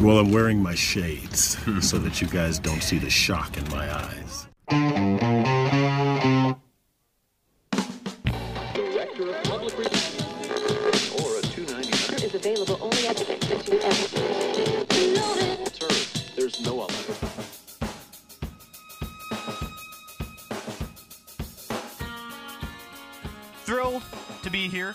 Well, I'm wearing my shades so that you guys don't see the shock in my eyes. Director of Public Relations or a 299 is available only at the Sir, there's no other. Thrilled to be here.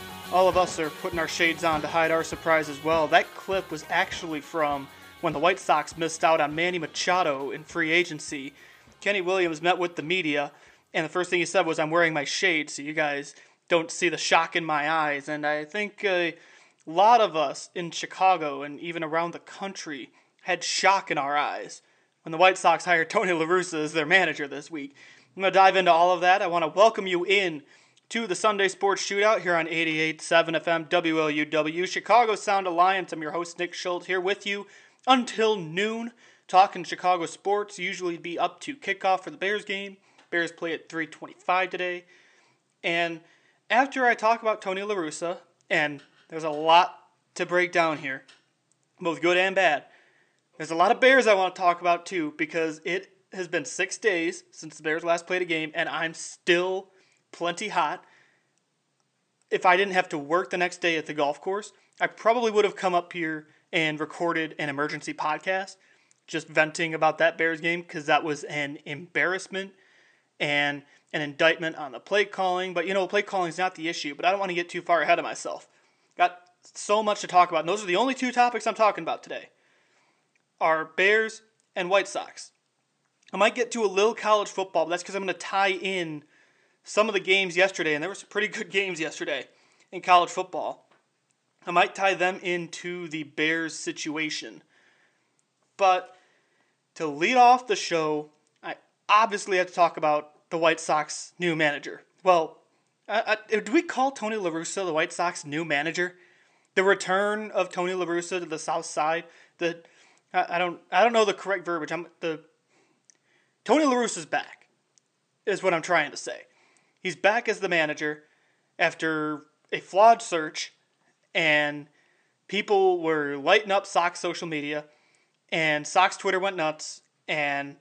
all of us are putting our shades on to hide our surprise as well. That clip was actually from when the White Sox missed out on Manny Machado in free agency. Kenny Williams met with the media, and the first thing he said was, I'm wearing my shades so you guys don't see the shock in my eyes. And I think a lot of us in Chicago and even around the country had shock in our eyes when the White Sox hired Tony La Russa as their manager this week. I'm going to dive into all of that. I want to welcome you in to the Sunday Sports Shootout here on 88.7 FM WLUW, Chicago Sound Alliance. I'm your host, Nick Schultz, here with you until noon, talking Chicago sports. Usually be up to kickoff for the Bears game. Bears play at 325 today. And after I talk about Tony La Russa, and there's a lot to break down here, both good and bad, there's a lot of Bears I want to talk about too, because it has been six days since the Bears last played a game, and I'm still plenty hot. If I didn't have to work the next day at the golf course, I probably would have come up here and recorded an emergency podcast just venting about that Bears game because that was an embarrassment and an indictment on the play calling. But you know, play calling is not the issue, but I don't want to get too far ahead of myself. Got so much to talk about, and those are the only two topics I'm talking about today. Are Bears and White Sox. I might get to a little college football, but that's because I'm going to tie in some of the games yesterday, and there were some pretty good games yesterday in college football. I might tie them into the Bears situation. But to lead off the show, I obviously have to talk about the White Sox new manager. Well, do we call Tony La Russa the White Sox new manager? The return of Tony La Russa to the South Side. The I, I don't I don't know the correct verbiage. I'm the Tony La Russa's back. Is what I'm trying to say. He's back as the manager after a flawed search, and people were lighting up Sox social media, and Sox Twitter went nuts, and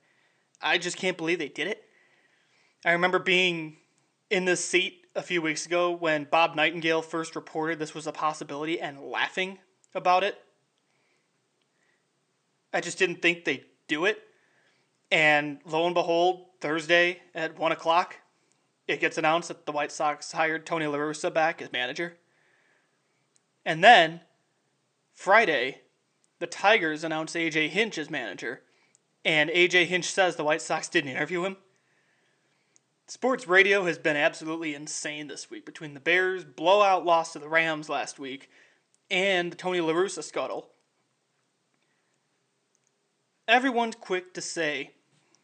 I just can't believe they did it. I remember being in this seat a few weeks ago when Bob Nightingale first reported this was a possibility and laughing about it. I just didn't think they'd do it. And lo and behold, Thursday at 1 o'clock, it gets announced that the White Sox hired Tony La Russa back as manager. And then, Friday, the Tigers announced A.J. Hinch as manager. And A.J. Hinch says the White Sox didn't interview him. Sports radio has been absolutely insane this week between the Bears' blowout loss to the Rams last week and the Tony La Russa scuttle. Everyone's quick to say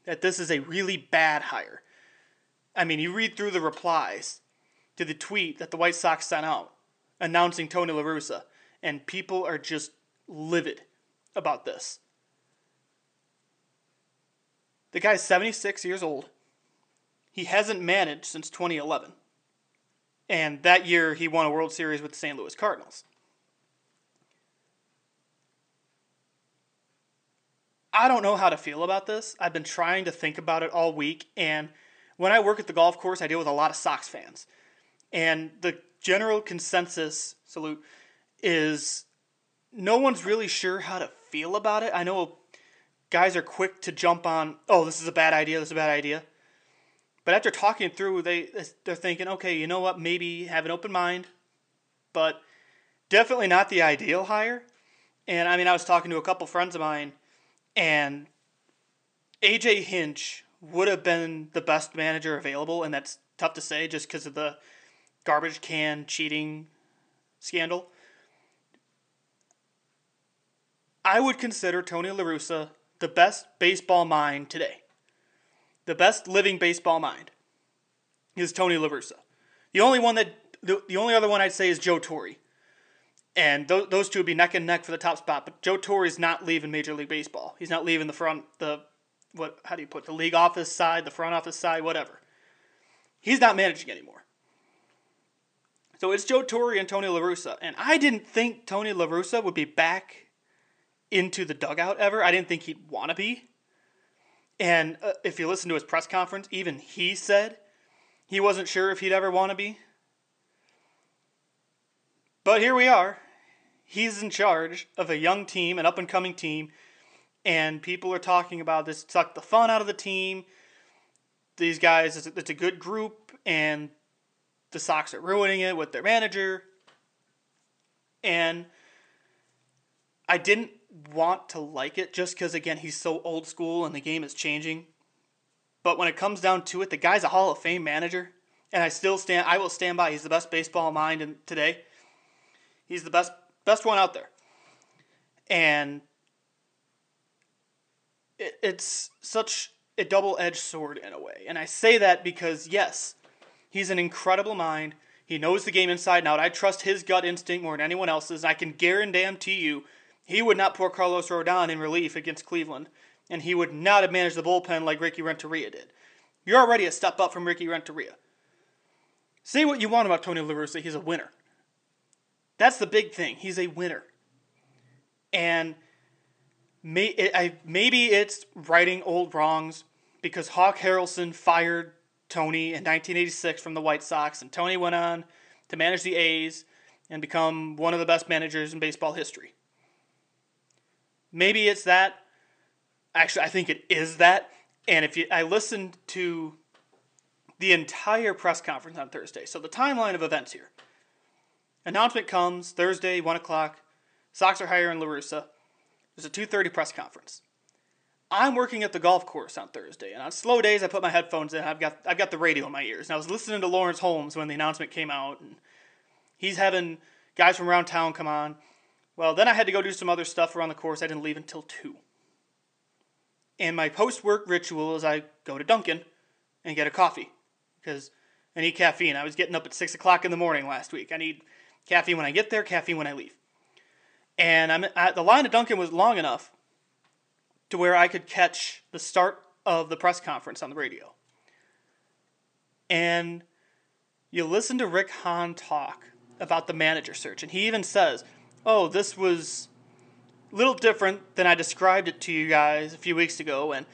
that this is a really bad hire. I mean, you read through the replies to the tweet that the White Sox sent out announcing Tony La Russa, and people are just livid about this. The guy's 76 years old. He hasn't managed since 2011. And that year, he won a World Series with the St. Louis Cardinals. I don't know how to feel about this. I've been trying to think about it all week, and when I work at the golf course, I deal with a lot of Sox fans. And the general consensus, salute, is no one's really sure how to feel about it. I know guys are quick to jump on, oh, this is a bad idea, this is a bad idea. But after talking through, they they're thinking, okay, you know what? Maybe have an open mind, but definitely not the ideal hire. And I mean, I was talking to a couple friends of mine, and AJ Hinch would have been the best manager available, and that's tough to say just because of the garbage can cheating scandal. I would consider Tony La Russa the best baseball mind today. The best living baseball mind is Tony La Russa. The only one that the, the only other one I'd say is Joe Torre. And th- those two would be neck and neck for the top spot. But Joe Torre is not leaving Major League Baseball. He's not leaving the front the what how do you put it, the league office side, the front office side, whatever. He's not managing anymore. So it's Joe Torre and Tony La Russa. And I didn't think Tony La Russa would be back into the dugout ever. I didn't think he'd want to be. And uh, if you listen to his press conference, even he said he wasn't sure if he'd ever want to be. But here we are. He's in charge of a young team, an up and coming team, and people are talking about this suck the fun out of the team. These guys, it's a, it's a good group, and the Sox are ruining it with their manager. And I didn't want to like it just because, again, he's so old school and the game is changing. But when it comes down to it, the guy's a Hall of Fame manager, and I still stand. I will stand by. He's the best baseball mind in today. He's the best best one out there, and it, it's such a double edged sword in a way. And I say that because yes, he's an incredible mind. He knows the game inside and out. I trust his gut instinct more than anyone else's. I can guarantee you, he would not pour Carlos Rodon in relief against Cleveland, and he would not have managed the bullpen like Ricky Renteria did. You're already a step up from Ricky Renteria. Say what you want about Tony La Russa, he's a winner. That's the big thing. He's a winner. And may, it, I, maybe it's righting old wrongs because Hawk Harrelson fired Tony in 1986 from the White Sox, and Tony went on to manage the A's and become one of the best managers in baseball history. Maybe it's that. Actually, I think it is that. And if you, I listened to the entire press conference on Thursday, so the timeline of events here. Announcement comes Thursday, one o'clock. Sox are hiring La Russa. There's a two thirty press conference. I'm working at the golf course on Thursday, and on slow days I put my headphones in. I've got I've got the radio in my ears, and I was listening to Lawrence Holmes when the announcement came out, and he's having guys from around town come on. Well, then I had to go do some other stuff around the course. I didn't leave until two. And my post work ritual is I go to Dunkin' and get a coffee because I need caffeine. I was getting up at six o'clock in the morning last week. I need caffeine when I get there, caffeine when I leave. And I'm the line at Dunkin' was long enough to where I could catch the start of the press conference on the radio. And you listen to Rick Hahn talk about the manager search, and he even says, "Oh, this was a little different than I described it to you guys a few weeks ago, and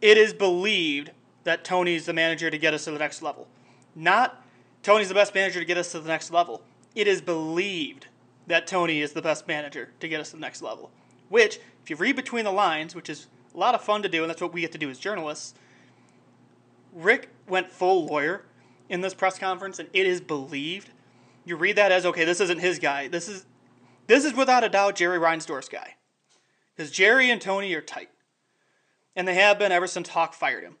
it is believed that Tony's the manager to get us to the next level. Not Tony's the best manager to get us to the next level. It is believed that Tony is the best manager to get us to the next level. Which, if you read between the lines, which is a lot of fun to do, and that's what we get to do as journalists, Rick went full lawyer in this press conference, and it is believed. You read that as okay, this isn't his guy. This is this is without a doubt Jerry Reinsdorf's guy. Because Jerry and Tony are tight. And they have been ever since Hawk fired him.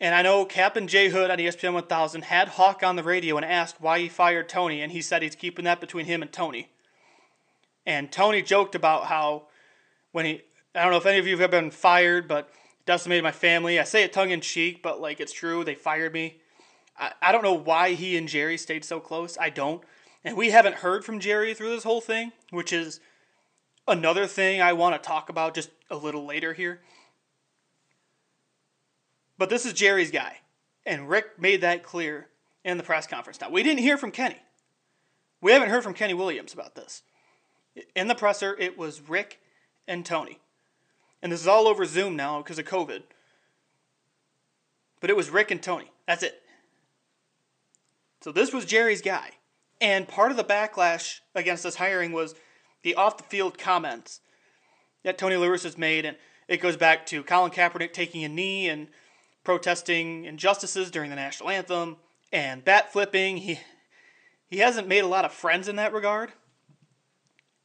And I know Kap and J. Hood on ESPN 1000 had Hawk on the radio and asked why he fired Tony, and he said he's keeping that between him and Tony. And Tony joked about how when he, I don't know if any of you have been fired, but decimated my family. I say it tongue in cheek, but like it's true. They fired me. I, I don't know why he and Jerry stayed so close. I don't. And we haven't heard from Jerry through this whole thing, which is another thing I want to talk about just a little later here. But this is Jerry's guy. And Rick made that clear in the press conference. Now, we didn't hear from Kenny. We haven't heard from Kenny Williams about this. In the presser, it was Rick and Tony. And this is all over Zoom now because of COVID. But it was Rick and Tony. That's it. So this was Jerry's guy. And part of the backlash against this hiring was the off the field comments that Tony La has made. And it goes back to Colin Kaepernick taking a knee and protesting injustices during the national anthem and bat flipping. He he hasn't made a lot of friends in that regard.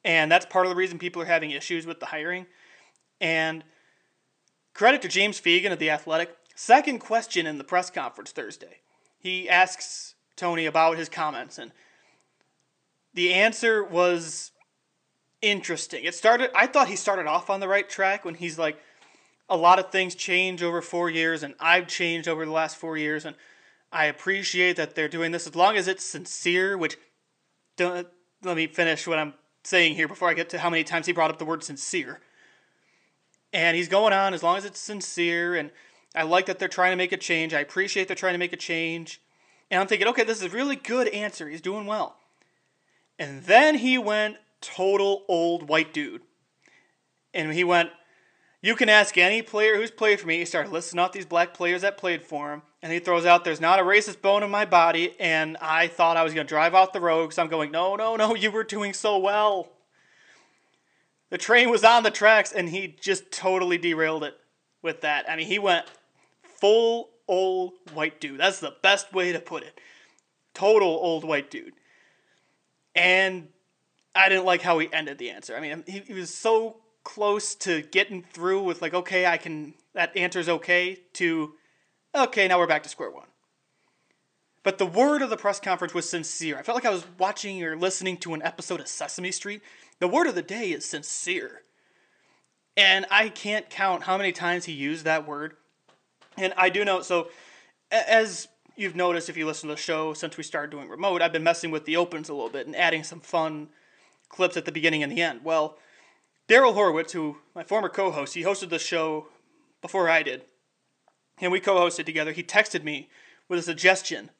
And that's part of the reason people are having issues with the hiring. And credit to James Fegan of The Athletic. Second question in the press conference Thursday. He asks Tony about his comments, and the answer was interesting. It started, I thought he started off on the right track when he's like, a lot of things change over four years, and I've changed over the last four years, and I appreciate that they're doing this as long as it's sincere, which don't let me finish what I'm saying here before I get to how many times he brought up the word sincere. And he's going on as long as it's sincere and I like that they're trying to make a change. I appreciate they're trying to make a change. And I'm thinking, okay, this is a really good answer. He's doing well. And then he went total old white dude. And he went, you can ask any player who's played for me. He started listing off these black players that played for him. And he throws out, there's not a racist bone in my body. And I thought I was going to drive off the road because I'm going, no, no, no, you were doing so well. The train was on the tracks and he just totally derailed it with that. I mean, he went full old white dude. That's the best way to put it. Total old white dude. And I didn't like how he ended the answer. I mean, he, he was so close to getting through with like, okay, I can that answer's okay to okay, now we're back to square one. But the word of the press conference was sincere. I felt like I was watching or listening to an episode of Sesame Street. The word of the day is sincere. And I can't count how many times he used that word. And I do know, so as you've noticed if you listen to the show since we started doing remote, I've been messing with the opens a little bit and adding some fun clips at the beginning and the end. Well, Daryl Horowitz, who my former co-host, he hosted the show before I did, and we co-hosted together. He texted me with a suggestion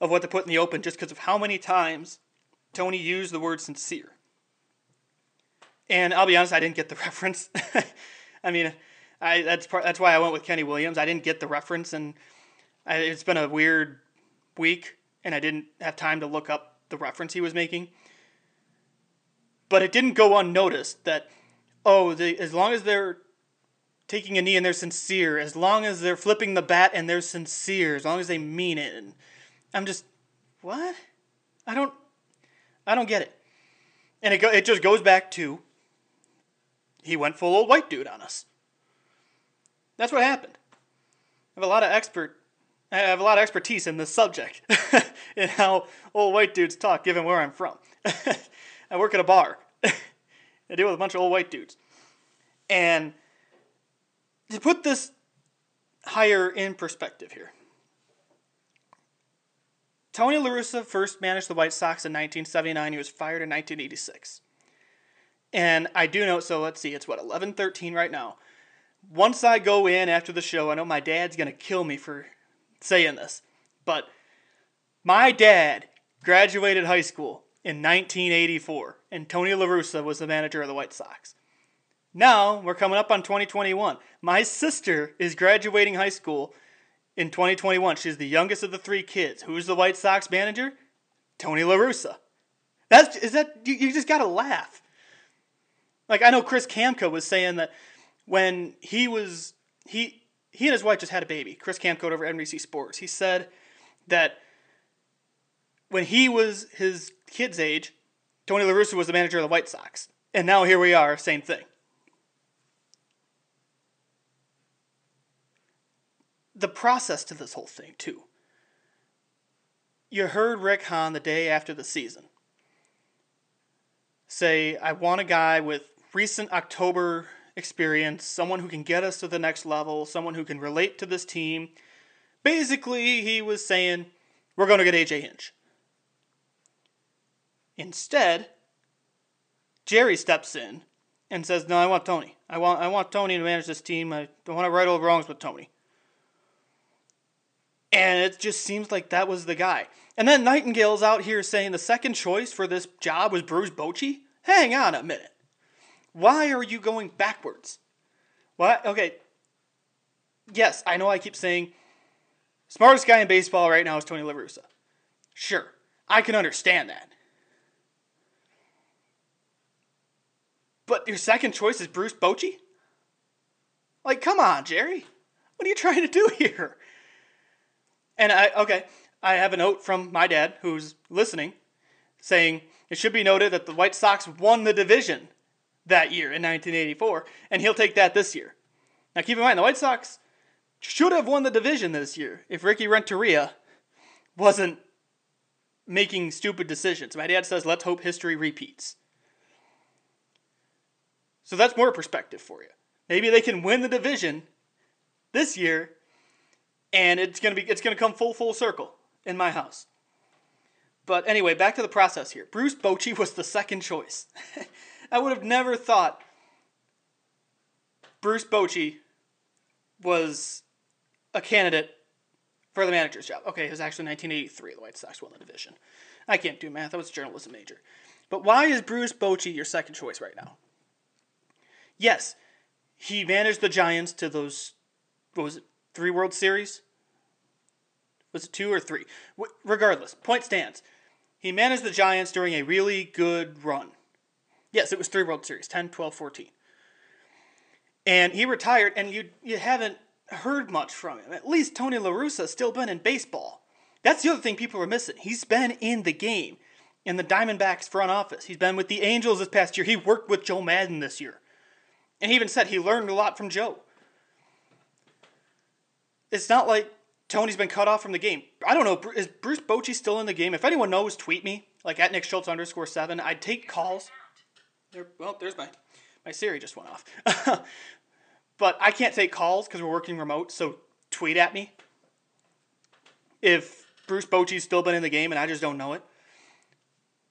of what to put in the open, just because of how many times Tony used the word sincere. And I'll be honest, I didn't get the reference. I mean, I that's part, that's why I went with Kenny Williams. I didn't get the reference, and I, it's been a weird week, and I didn't have time to look up the reference he was making. But it didn't go unnoticed that oh, they, as long as they're taking a knee and they're sincere, as long as they're flipping the bat and they're sincere, as long as they mean it, and I'm just what? I don't I don't get it. And it go, it just goes back to he went full old white dude on us. That's what happened. I have a lot of expert I have a lot of expertise in this subject in how old white dudes talk given where I'm from. I work at a bar. I deal with a bunch of old white dudes. And to put this hire in perspective here. Tony La Russa first managed the White Sox in 1979. He was fired in 1986. And I do know, so let's see, it's what, 11 13 right now. Once I go in after the show, I know my dad's going to kill me for saying this, but my dad graduated high school in 1984, and Tony La Russa was the manager of the White Sox. Now we're coming up on 2021. My sister is graduating high school in 2021. She's the youngest of the three kids. Who's the White Sox manager? Tony La Russa. That's is that you, you just gotta laugh. Like I know Chris Kamka was saying that when he was he he and his wife just had a baby. Chris Kamka over NBC Sports. He said that when he was his kid's age, Tony La Russa was the manager of the White Sox. And now here we are, same thing. The process to this whole thing, too. You heard Rick Hahn the day after the season say, I want a guy with recent October experience, someone who can get us to the next level, someone who can relate to this team. Basically, he was saying, we're going to get AJ Hinch. Instead, Jerry steps in and says, "No, I want Tony. I want I want Tony to manage this team. I don't want to right old wrongs with Tony." And it just seems like that was the guy. And then Nightingale's out here saying the second choice for this job was Bruce Bochy. Hang on a minute. Why are you going backwards? What? Okay. Yes, I know I keep saying smartest guy in baseball right now is Tony La Russa. Sure, I can understand that. But your second choice is Bruce Bochy? Like, come on, Jerry. What are you trying to do here? And I okay, I have a note from my dad who's listening saying it should be noted that the White Sox won the division that year in 1984, and he'll take that this year. Now keep in mind the White Sox should have won the division this year if Ricky Renteria wasn't making stupid decisions. My dad says, let's hope history repeats. So that's more perspective for you. Maybe they can win the division this year, and it's gonna be it's gonna come full full circle in my house. But anyway, back to the process here. Bruce Bochy was the second choice. I would have never thought Bruce Bochy was a candidate for the manager's job. Okay, it was actually 1983. The White Sox won the division. I can't do math. I was a journalism major. But why is Bruce Bochy your second choice right now? Yes, he managed the Giants to those, what was it, three World Series? Was it two or three? W- regardless, point stands. He managed the Giants during a really good run. Yes, it was three World Series 10, 12, 14. And he retired, and you, you haven't heard much from him. At least Tony La Russa still been in baseball. That's the other thing people are missing. He's been in the game in the Diamondbacks front office. He's been with the Angels this past year. He worked with Joe Maddon this year. And he even said he learned a lot from Joe. It's not like Tony's been cut off from the game. I don't know. Is Bruce Bochy still in the game? If anyone knows, tweet me. Like at Nick Schultz underscore seven. I'd take calls. There, well, there's my my Siri just went off. but I can't take calls because we're working remote. So tweet at me if Bruce Bochy's still been in the game and I just don't know it.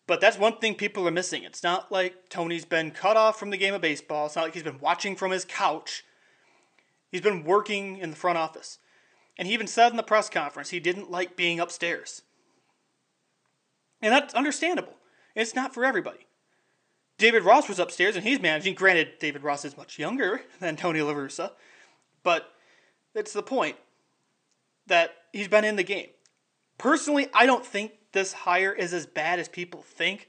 But that's one thing people are missing. It's not like Tony's been cut off from the game of baseball. It's not like he's been watching from his couch. He's been working in the front office. And he even said in the press conference he didn't like being upstairs. And that's understandable. It's not for everybody. David Ross was upstairs and he's managing. Granted, David Ross is much younger than Tony La Russa, but it's the point that he's been in the game. Personally, I don't think this hire is as bad as people think.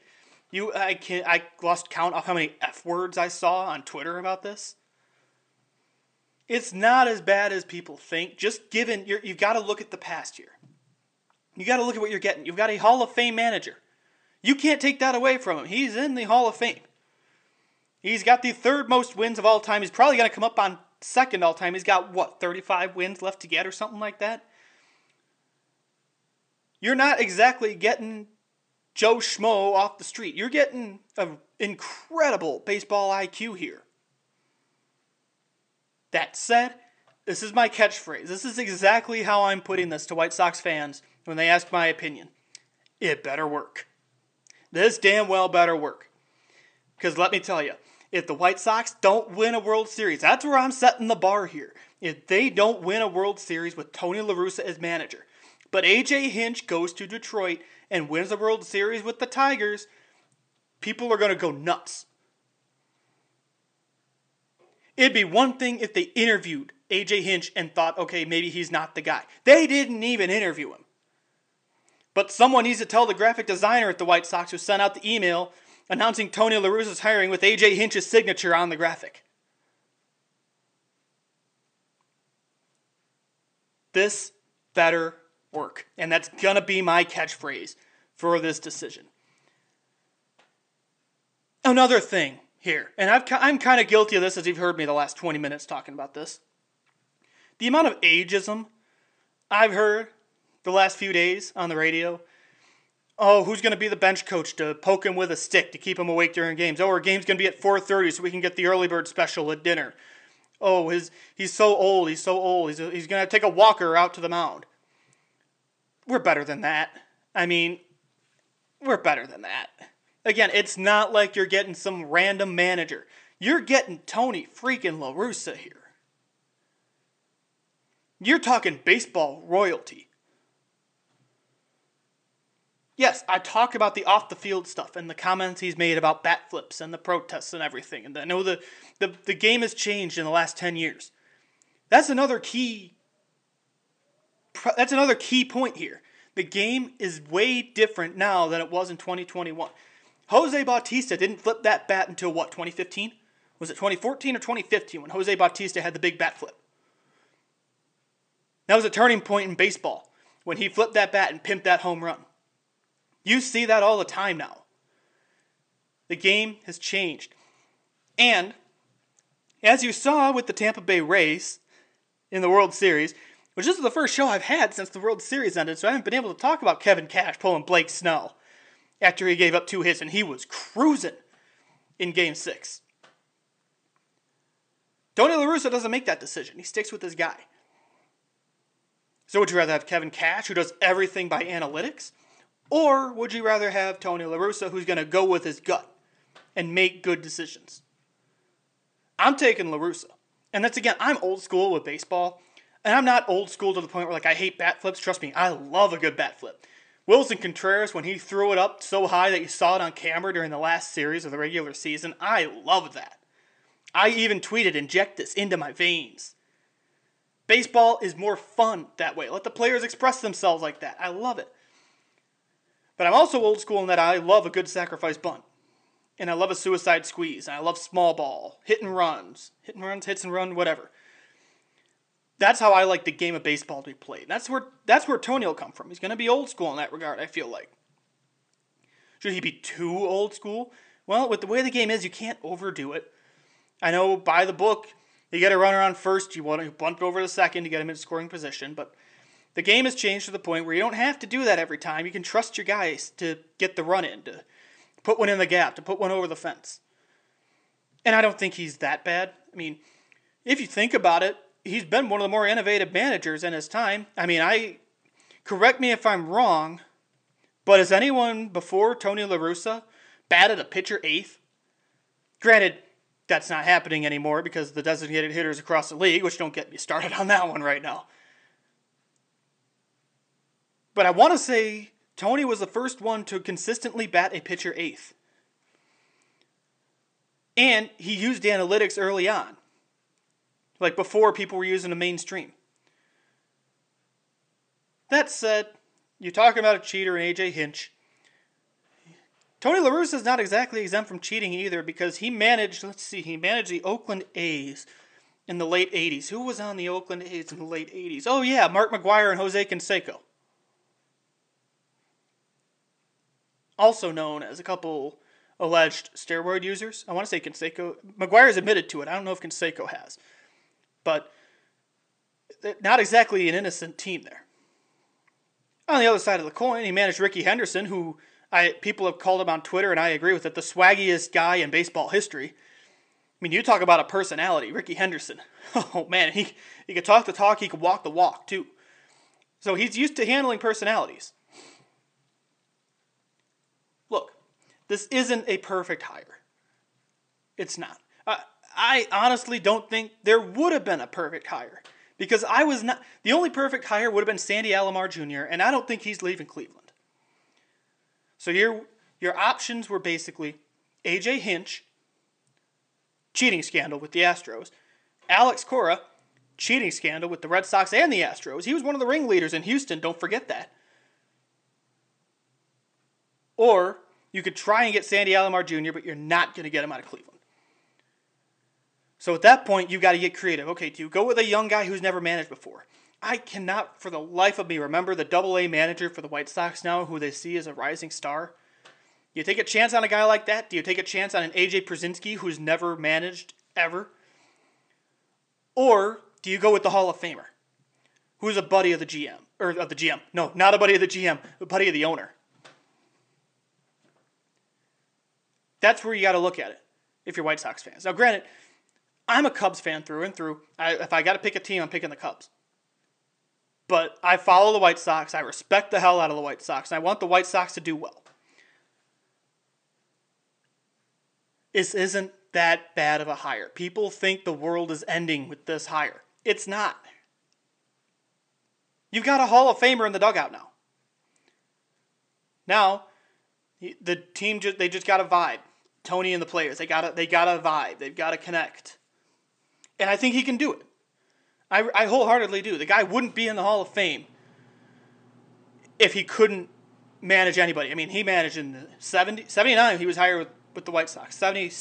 You, I can I lost count of how many f words I saw on Twitter about this. It's not as bad as people think. Just given you you've got to look at the past year. You got to look at what you're getting. You've got a Hall of Fame manager. You can't take that away from him. He's in the Hall of Fame. He's got the third most wins of all time. He's probably going to come up on second all time. He's got what 35 wins left to get or something like that. You're not exactly getting Joe Schmo off the street. You're getting an incredible baseball IQ here. That said, this is my catchphrase. This is exactly how I'm putting this to White Sox fans when they ask my opinion. It better work. This damn well better work. Because let me tell you, if the White Sox don't win a World Series, that's where I'm setting the bar here. If they don't win a World Series with Tony La Russa as manager, but AJ Hinch goes to Detroit and wins the World Series with the Tigers, people are going to go nuts. It'd be one thing if they interviewed AJ Hinch and thought, okay, maybe he's not the guy. They didn't even interview him. But someone needs to tell the graphic designer at the White Sox who sent out the email announcing Tony La Russa's hiring with AJ Hinch's signature on the graphic. This better work. And that's going to be my catchphrase for this decision. Another thing here, and I've, I'm kind of guilty of this as you've heard me the last 20 minutes talking about this. The amount of ageism I've heard the last few days on the radio. Oh, who's going to be the bench coach to poke him with a stick to keep him awake during games? Oh, our game's going to be at 4:30 so we can get the early bird special at dinner. Oh, his he's so old. He's so old. He's, he's going to take a walker out to the mound. We're better than that. I mean, we're better than that. Again, it's not like you're getting some random manager. You're getting Tony freaking La Russa here. You're talking baseball royalty. Yes, I talk about the off the field stuff and the comments he's made about bat flips and the protests and everything. And I know the, the, the game has changed in the last 10 years. That's another key that's another key point here. The game is way different now than it was in 2021. Jose Bautista didn't flip that bat until what, 2015? Was it 2014 or 2015 when Jose Bautista had the big bat flip? That was a turning point in baseball when he flipped that bat and pimped that home run. You see that all the time now. The game has changed. And as you saw with the Tampa Bay Rays in the World Series, which this is the first show I've had since the World Series ended, so I haven't been able to talk about Kevin Cash pulling Blake Snell after he gave up two hits and he was cruising in game six. Tony La Russa doesn't make that decision. He sticks with his guy. So would you rather have Kevin Cash, who does everything by analytics? Or would you rather have Tony La Russa, who's going to go with his gut and make good decisions? I'm taking La Russa. And that's again, I'm old school with baseball. And I'm not old school to the point where like I hate bat flips. Trust me, I love a good bat flip. Willson Contreras, when he threw it up so high that you saw it on camera during the last series of the regular season, I love that. I even tweeted, inject this into my veins. Baseball is more fun that way. Let the players express themselves like that. I love it. But I'm also old school in that I love a good sacrifice bunt. And I love a suicide squeeze. And I love small ball, hit and runs, hit and runs, hits and run, whatever. That's how I like the game of baseball to be played. That's where that's where Tony will come from. He's going to be old school in that regard. I feel like. Should he be too old school? Well, with the way the game is, you can't overdo it. I know by the book, you get a runner on first, you want to bunt over the second to get him in scoring position, but the game has changed to the point where you don't have to do that every time. You can trust your guys to get the run in, to put one in the gap, to put one over the fence. And I don't think he's that bad. I mean, if you think about it, he's been one of the more innovative managers in his time. I mean, I correct me if I'm wrong, but has anyone before Tony La Russa batted a pitcher eighth? Granted, that's not happening anymore because the designated hitters across the league, which don't get me started on that one right now. But I want to say Tony was the first one to consistently bat a pitcher eighth. And he used analytics early on, like before people were using the mainstream. That said, you're talking about a cheater in AJ Hinch. Tony La Russa is not exactly exempt from cheating either because he managed, let's see, he managed the Oakland A's in the late 80s. Who was on the Oakland A's in the late 80s? Oh, yeah, Mark McGwire and Jose Canseco. Also known as a couple alleged steroid users. I want to say Canseco. McGwire's admitted to it. I don't know if Canseco has. But not exactly an innocent team there. On the other side of the coin, he managed Rickey Henderson, who I people have called him on Twitter, and I agree with it, the swaggiest guy in baseball history. I mean, you talk about a personality, Rickey Henderson. Oh man, he he could talk the talk, he could walk the walk too. So he's used to handling personalities. Look, this isn't a perfect hire. It's not. I, honestly don't think there would have been a perfect hire because I was not. The only perfect hire would have been Sandy Alomar Jr., and I don't think he's leaving Cleveland. So your your options were basically AJ Hinch, cheating scandal with the Astros, Alex Cora, cheating scandal with the Red Sox and the Astros. He was one of the ringleaders in Houston, don't forget that. Or you could try and get Sandy Alomar Jr., but you're not going to get him out of Cleveland. So at that point, you've got to get creative. Okay, do you go with a young guy who's never managed before? I cannot, for the life of me, remember the double A manager for the White Sox now, who they see as a rising star. You take a chance on a guy like that? Do you take a chance on an AJ Pierzynski who's never managed ever? Or do you go with the Hall of Famer, who's a buddy of the GM or of the GM? No, not a buddy of the GM, a buddy of the owner. That's where you got to look at it if you're White Sox fans. Now, granted, I'm a Cubs fan through and through. I, if I got to pick a team, I'm picking the Cubs. But I follow the White Sox. I respect the hell out of the White Sox, and I want the White Sox to do well. This isn't that bad of a hire. People think the world is ending with this hire. It's not. You've got a Hall of Famer in the dugout now. Now, the team just they just got a vibe. Tony and the players, they got a they got a vibe. They've got to connect. And I think he can do it. I, I wholeheartedly do. The guy wouldn't be in the Hall of Fame if he couldn't manage anybody. I mean, he managed in the 70, 79, he was hired with, with the White Sox. 70,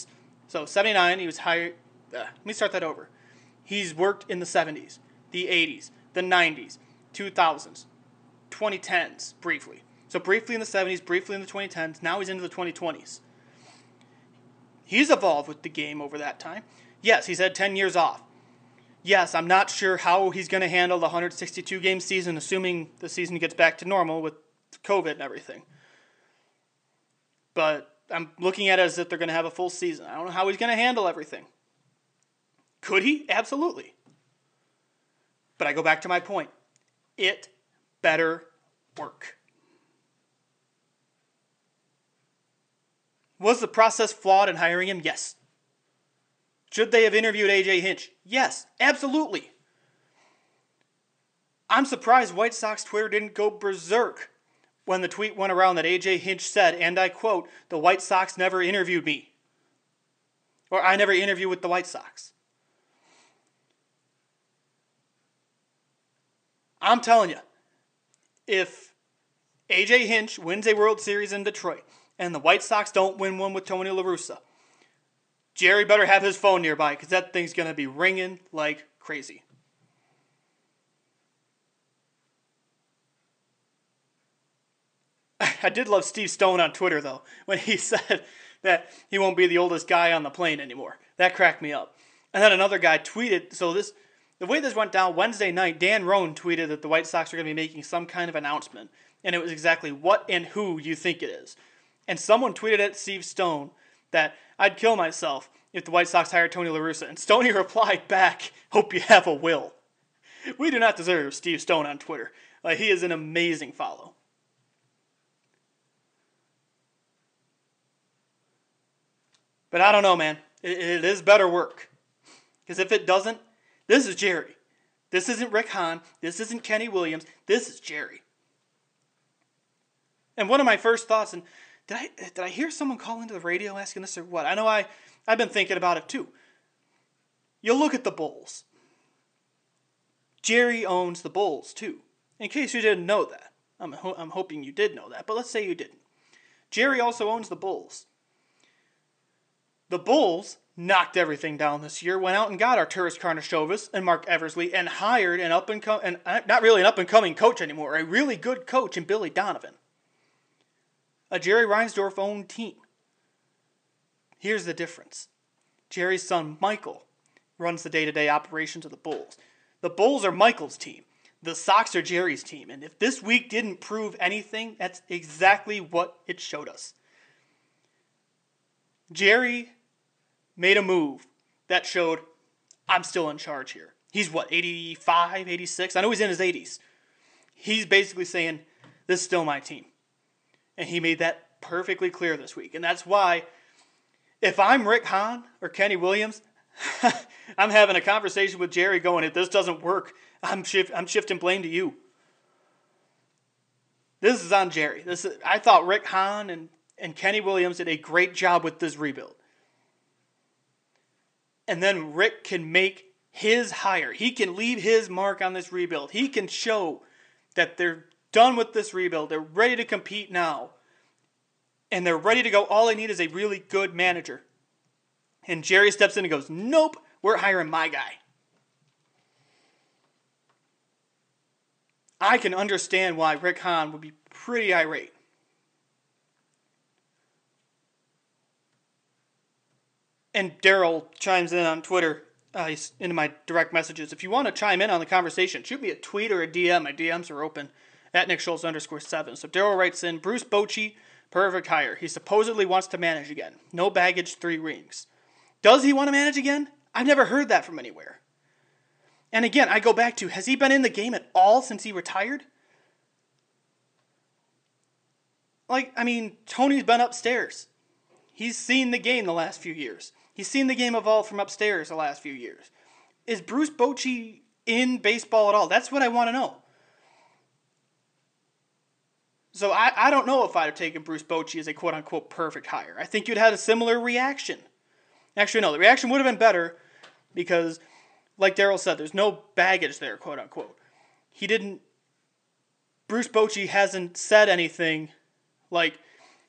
so 79, he was hired. Uh, let me start that over. He's worked in the 70s, the 80s, the 90s, 2000s, 2010s briefly. So briefly in the 70s, briefly in the 2010s. Now he's into the 2020s. He's evolved with the game over that time. Yes, he's had 10 years off. Yes, I'm not sure how he's going to handle the 162 game season, assuming the season gets back to normal with COVID and everything. But I'm looking at it as if they're going to have a full season. I don't know how he's going to handle everything. Could he? Absolutely. But I go back to my point. It better work. Was the process flawed in hiring him? Yes. Should they have interviewed AJ Hinch? Yes, absolutely. I'm surprised White Sox Twitter didn't go berserk when the tweet went around that AJ Hinch said, and I quote, the White Sox never interviewed me. Or I never interviewed with the White Sox. I'm telling you, if AJ Hinch wins a World Series in Detroit and the White Sox don't win one with Tony La Russa, Jerry better have his phone nearby because that thing's going to be ringing like crazy. I did love Steve Stone on Twitter though when he said that he won't be the oldest guy on the plane anymore. That cracked me up. And then another guy tweeted. So this, the way this went down Wednesday night, Dan Roan tweeted that the White Sox are going to be making some kind of announcement, and it was exactly what and who you think it is. And someone tweeted at Steve Stone that I'd kill myself if the White Sox hired Tony La Russa, and Stoney replied back, "Hope you have a will." We do not deserve Steve Stone on Twitter. Like he is an amazing follow. But I don't know, man. It, it is better work. Because if it doesn't, this is Jerry. This isn't Rick Hahn. This isn't Kenny Williams. This is Jerry. And one of my first thoughts, and did I did I hear someone call into the radio asking this or what? I know I I've been thinking about it too. You look at the Bulls. Jerry owns the Bulls too. In case you didn't know that, I'm ho- I'm hoping you did know that, but let's say you didn't. Jerry also owns the Bulls. The Bulls knocked everything down this year, went out and got Arturas Karnisovas and Marc Eversley, and hired an up and com- and uh, not really an up and coming coach anymore, a really good coach in Billy Donovan. A Jerry Reinsdorf owned team. Here's the difference. Jerry's son Michael runs the day-to-day operations of the Bulls. The Bulls are Michael's team. The Sox are Jerry's team. And if this week didn't prove anything, that's exactly what it showed us. Jerry made a move that showed I'm still in charge here. He's what, 85, 86? I know he's in his 80s. He's basically saying, This is still my team. And he made that perfectly clear this week. And that's why, if I'm Rick Hahn or Kenny Williams, I'm having a conversation with Jerry going, If this doesn't work, I'm, shift, I'm shifting blame to you. This is on Jerry. This is, I thought Rick Hahn and, and Kenny Williams did a great job with this rebuild and then Rick can make his hire. He can leave his mark on this rebuild. He can show that they're done with this rebuild. They're ready to compete now. And they're ready to go. All they need is a really good manager. And Jerry steps in and goes, Nope, we're hiring my guy. I can understand why Rick Hahn would be pretty irate. and Daryl chimes in on Twitter. Uh, into my direct messages. If you want to chime in on the conversation, shoot me a tweet or a DM. My DMs are open at Nick Schultz underscore seven. So Daryl writes in Bruce Bochy, perfect hire. He supposedly wants to manage again. No baggage, three rings. Does he want to manage again? I've never heard that from anywhere. And again, I go back to has he been in the game at all since he retired? Like, I mean, Tony's been upstairs. He's seen the game the last few years. He's seen the game evolve from upstairs the last few years. Is Bruce Bochy in baseball at all? That's what I want to know. So I, I don't know if I'd have taken Bruce Bochy as a quote unquote perfect hire. I think you'd had a similar reaction. Actually, no, the reaction would have been better because, like Daryl said, there's no baggage there, quote unquote. He didn't. Bruce Bochy hasn't said anything like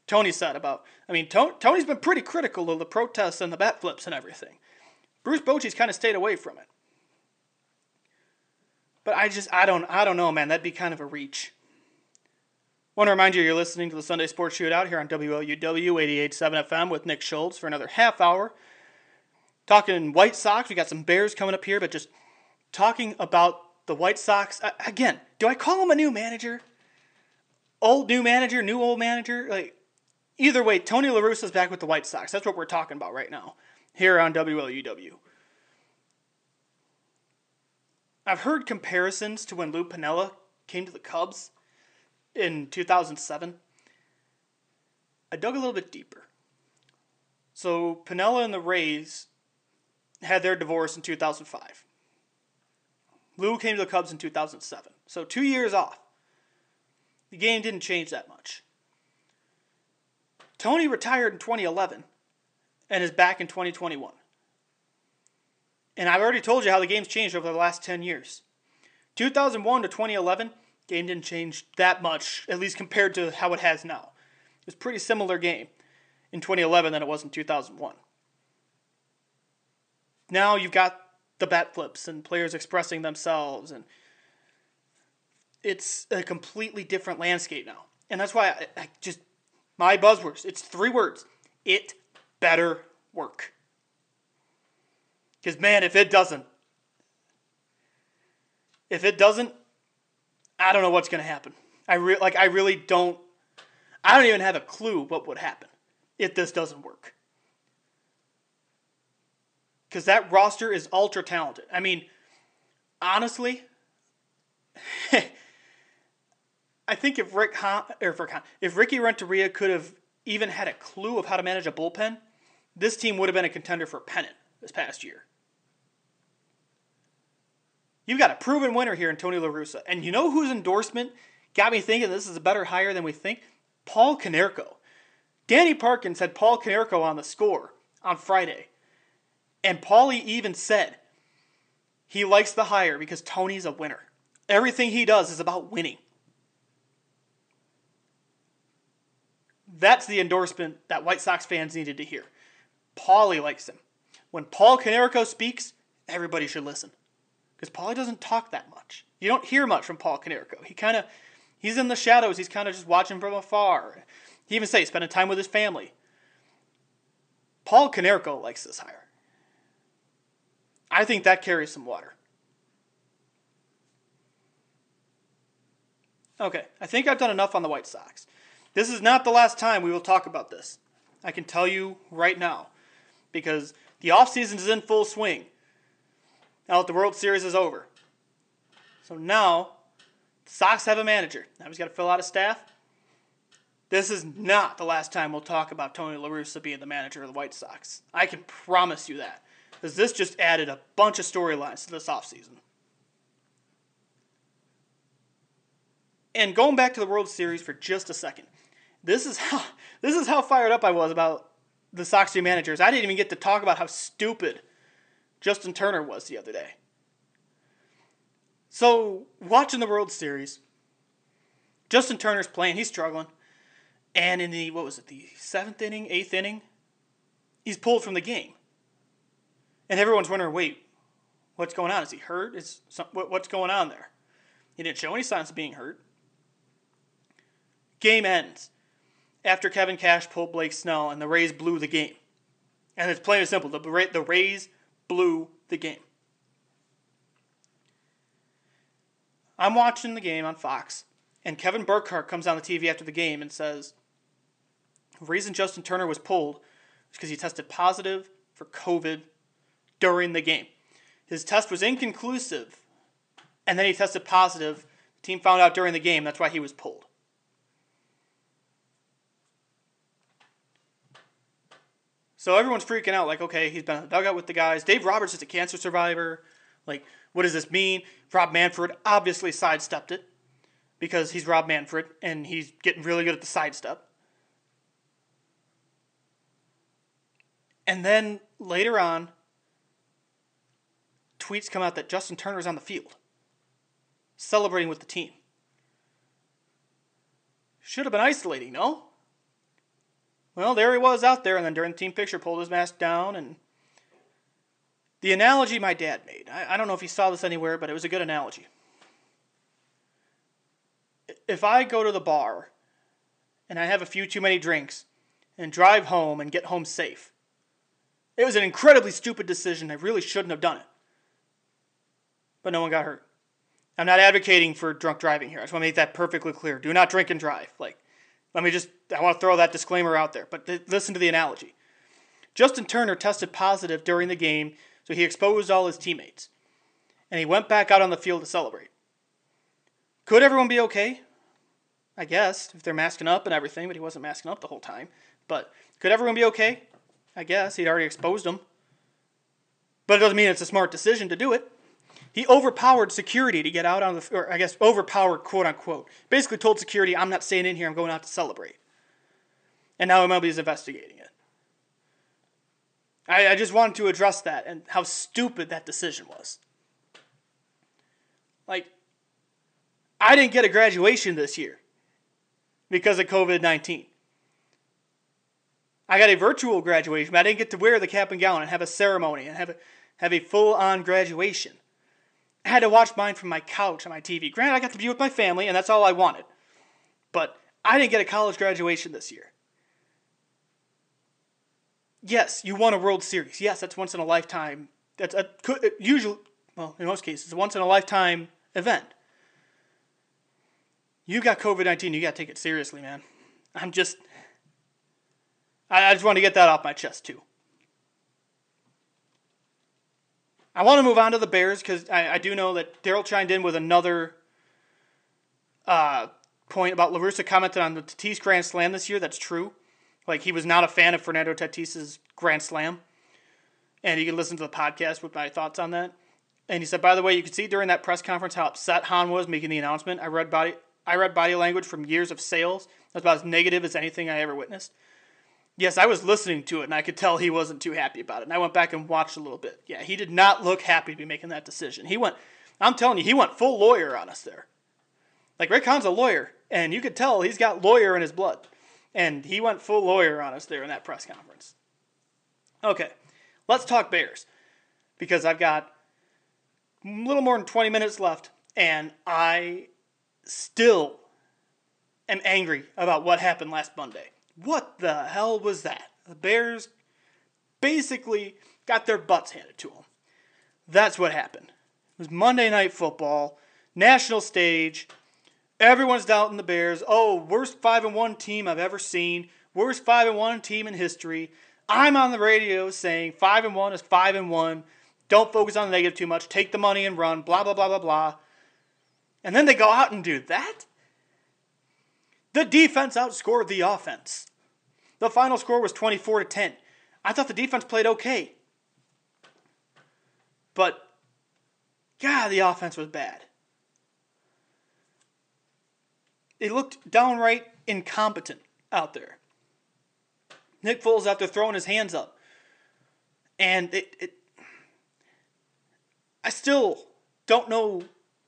Tony said about. I mean, Tony's been pretty critical of the protests and the bat flips and everything. Bruce Bochy's kind of stayed away from it. But I just I don't I don't know, man. That'd be kind of a reach. Want to remind you you're listening to the Sunday Sports Shootout here on WLUW 88.7 FM with Nick Schultz for another half hour. Talking White Sox. We got some Bears coming up here, but just talking about the White Sox. Again, do I call him a new manager? Old new manager, new old manager? Like, either way, Tony La Russa's back with the White Sox. That's what we're talking about right now here on WLUW. I've heard comparisons to when Lou Piniella came to the Cubs in 2007. I dug a little bit deeper. So Piniella and the Rays had their divorce in 2005. Lou came to the Cubs in 2007. So two years off. The game didn't change that much. Tony retired in 2011 and is back in 2021. And I've already told you how the game's changed over the last 10 years. 2001 to 2011, game didn't change that much, at least compared to how it has now. It was pretty similar game in 2011 than it was in 2001. Now you've got the bat flips and players expressing themselves, and it's a completely different landscape now. And that's why I, I just, my buzzwords, it's three words it better work. Because, man, if it doesn't, if it doesn't, I don't know what's going to happen. I re- like I really don't I don't even have a clue what would happen if this doesn't work. Cuz that roster is ultra talented. I mean, honestly, I think if Rick Hahn, or if, Rick if Ricky Renteria could have even had a clue of how to manage a bullpen, this team would have been a contender for a pennant this past year. You've got a proven winner here in Tony La Russa. And you know whose endorsement got me thinking this is a better hire than we think? Paul Konerko. Danny Parkins had Paul Konerko on the score on Friday. And Paulie even said he likes the hire because Tony's a winner. Everything he does is about winning. That's the endorsement that White Sox fans needed to hear. Paulie likes him. When Paul Konerko speaks, everybody should listen because Paulie doesn't talk that much. You don't hear much from Paul Konerko. He kind of he's in the shadows. He's kind of just watching from afar. He even say spending time with his family. Paul Konerko likes this hire. I think that carries some water. Okay, I think I've done enough on the White Sox. This is not the last time we will talk about this. I can tell you right now because the offseason is in full swing now that the World Series is over. So now, the Sox have a manager. Now he's got to fill out a staff. This is not the last time we'll talk about Tony La Russa being the manager of the White Sox. I can promise you that. Because this just added a bunch of storylines to this offseason. And going back to the World Series for just a second. This is how this is how fired up I was about the Sox new managers. I didn't even get to talk about how stupid Justin Turner was the other day. So, watching the World Series, Justin Turner's playing, he's struggling. And in the, what was it, the seventh inning, eighth inning, he's pulled from the game. And everyone's wondering, wait, what's going on? Is he hurt? Is some, what, what's going on there? He didn't show any signs of being hurt. Game ends after Kevin Cash pulled Blake Snell and the Rays blew the game. And it's plain and simple. The, the Rays blew the game. I'm watching the game on Fox, and Kevin Burkhardt comes on the TV after the game and says, the reason Justin Turner was pulled is because he tested positive for COVID during the game. His test was inconclusive, and then he tested positive. The team found out during the game, that's why he was pulled. So everyone's freaking out, like, okay, he's been in the dugout with the guys. Dave Roberts is a cancer survivor. Like, what does this mean? Rob Manfred obviously sidestepped it because he's Rob Manfred and he's getting really good at the sidestep. And then later on, tweets come out that Justin Turner's on the field, celebrating with the team. Should have been isolating, no? Well, there he was out there, and then during the team picture, pulled his mask down. And the analogy my dad made, I, I don't know if he saw this anywhere, but it was a good analogy. If I go to the bar and I have a few too many drinks and drive home and get home safe. It was an incredibly stupid decision. I really shouldn't have done it. But no one got hurt. I'm not advocating for drunk driving here. I just want to make that perfectly clear. Do not drink and drive. Like, let me just, I want to throw that disclaimer out there. But th- listen to the analogy. Justin Turner tested positive during the game, so he exposed all his teammates. And he went back out on the field to celebrate. Could everyone be okay? I guess, if they're masking up and everything, but he wasn't masking up the whole time. But could everyone be okay? I guess. He'd already exposed them. But it doesn't mean it's a smart decision to do it. He overpowered security to get out on the, or I guess overpowered, quote unquote. Basically told security, I'm not staying in here, I'm going out to celebrate. And now MLB is investigating it. I, I just wanted to address that and how stupid that decision was. Like, I didn't get a graduation this year because of COVID 19. I got a virtual graduation, but I didn't get to wear the cap and gown and have a ceremony and have a, have a full on graduation. I had to watch mine from my couch on my TV. Granted, I got to be with my family, and that's all I wanted. But I didn't get a college graduation this year. Yes, you won a World Series. Yes, that's once in a lifetime. That's a usually, well, in most cases, a once in a lifetime event. You got COVID 19, you got to take it seriously, man. I'm just, I, I just want to get that off my chest, too. I want to move on to the Bears because I, I do know that Daryl chimed in with another uh, point about La Russa commented on the Tatis Grand Slam this year. That's true. Like, he was not a fan of Fernando Tatis's Grand Slam. And you can listen to the podcast with my thoughts on that. And he said, by the way, you could see during that press conference how upset Hahn was making the announcement. I read body I read body language from years of sales. That's about as negative as anything I ever witnessed. Yes, I was listening to it and I could tell he wasn't too happy about it. And I went back and watched a little bit. Yeah, he did not look happy to be making that decision. He went, I'm telling you, he went full lawyer on us there. Like Rick Hahn's a lawyer, and you could tell he's got lawyer in his blood. And he went full lawyer on us there in that press conference. Okay, let's talk Bears because I've got a little more than 20 minutes left, and I still am angry about what happened last Monday. What the hell was that? The Bears basically got their butts handed to them. That's what happened. It was Monday Night Football, national stage. Everyone's doubting the Bears. Oh, worst five and one team I've ever seen. Worst five and one team in history. I'm on the radio saying five and one is five and one. Don't focus on the negative too much. Take the money and run. Blah blah blah blah blah. And then they go out and do that. The defense outscored the offense. The final score was 24 to 10. I thought the defense played okay. But God, the offense was bad. It looked downright incompetent out there. Nick Foles out there throwing his hands up. And it, it I still don't know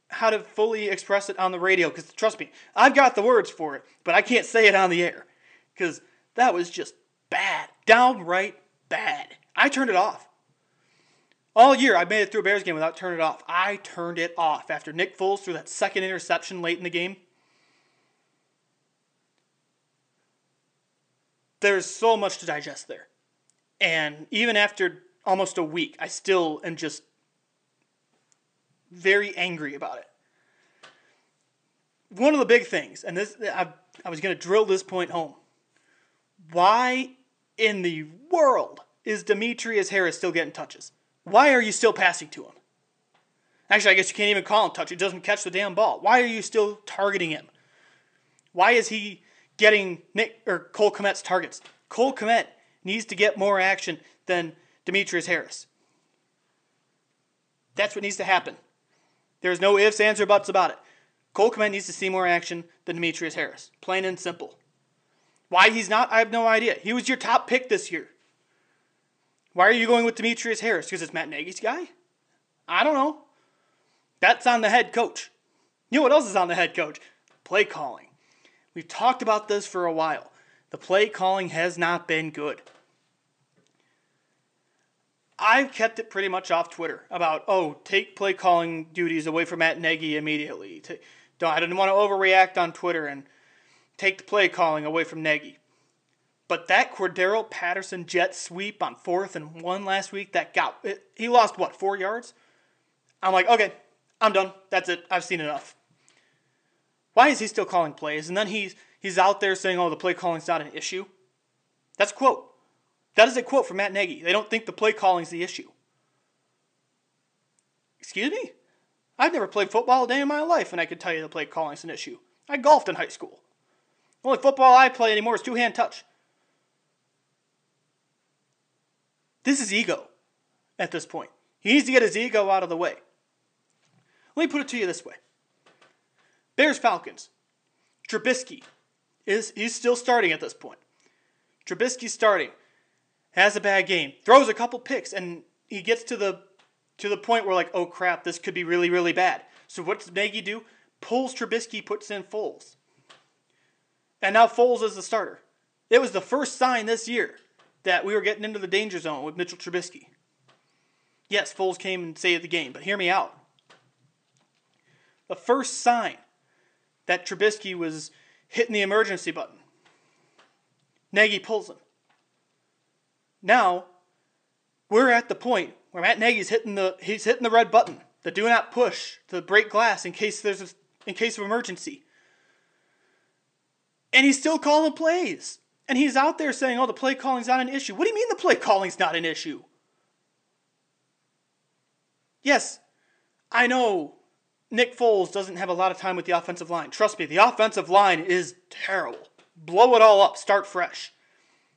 how to fully express it on the radio because trust me, I've got the words for it, but I can't say it on the air because that was just bad, downright bad. I turned it off. All year, I made it through a Bears game without turning it off. I turned it off after Nick Foles threw that second interception late in the game. There's so much to digest there. And even after almost a week, I still am just very angry about it. One of the big things, and this I, I was going to drill this point home. Why in the world is Demetrius Harris still getting touches? Why are you still passing to him? Actually, I guess you can't even call him touch. He doesn't catch the damn ball. Why are you still targeting him? Why is he getting Nick or Cole Kmet's targets? Cole Kmet needs to get more action than Demetrius Harris. That's what needs to happen. There's no ifs, ands, or buts about it. Cole Kmet needs to see more action than Demetrius Harris. Plain and simple. Why he's not, I have no idea. He was your top pick this year. Why are you going with Demetrius Harris? Because it's Matt Nagy's guy? I don't know. That's on the head coach. You know what else is on the head coach? Play calling. We've talked about this for a while. The play calling has not been good. I've kept it pretty much off Twitter about, oh, take play calling duties away from Matt Nagy immediately. don't, I didn't want to overreact on Twitter and take the play calling away from Nagy. But that Cordarrelle Patterson jet sweep on fourth and one last week, that got it, he lost what four yards. I'm like, okay, I'm done. That's it. I've seen enough. Why is he still calling plays? And then he's he's out there saying, "Oh, the play calling's not an issue." That's a quote. That is a quote from Matt Nagy. They don't think the play calling is the issue. Excuse me? I've never played football a day in my life, and I could tell you the play calling's an issue. I golfed in high school. The only football I play anymore is two hand touch. This is ego at this point. He needs to get his ego out of the way. Let me put it to you this way Bears Falcons. Trubisky is he's still starting at this point. Trubisky's starting, has a bad game, throws a couple picks, and he gets to the to the point where like, oh crap, this could be really really bad. So what does Nagy do? Pulls Trubisky, puts in Foles, and now Foles is the starter. It was the first sign this year that we were getting into the danger zone with Mitchell Trubisky. Yes, Foles came and saved the game, but hear me out. The first sign that Trubisky was hitting the emergency button. Nagy pulls him. Now, we're at the point where Matt Nagy's hitting the he's hitting the red button, the do not push, the break glass in case there's a, in case of emergency. And he's still calling plays. And he's out there saying, "Oh, the play calling's not an issue." What do you mean the play calling's not an issue? Yes, I know Nick Foles doesn't have a lot of time with the offensive line. Trust me, the offensive line is terrible. Blow it all up, start fresh.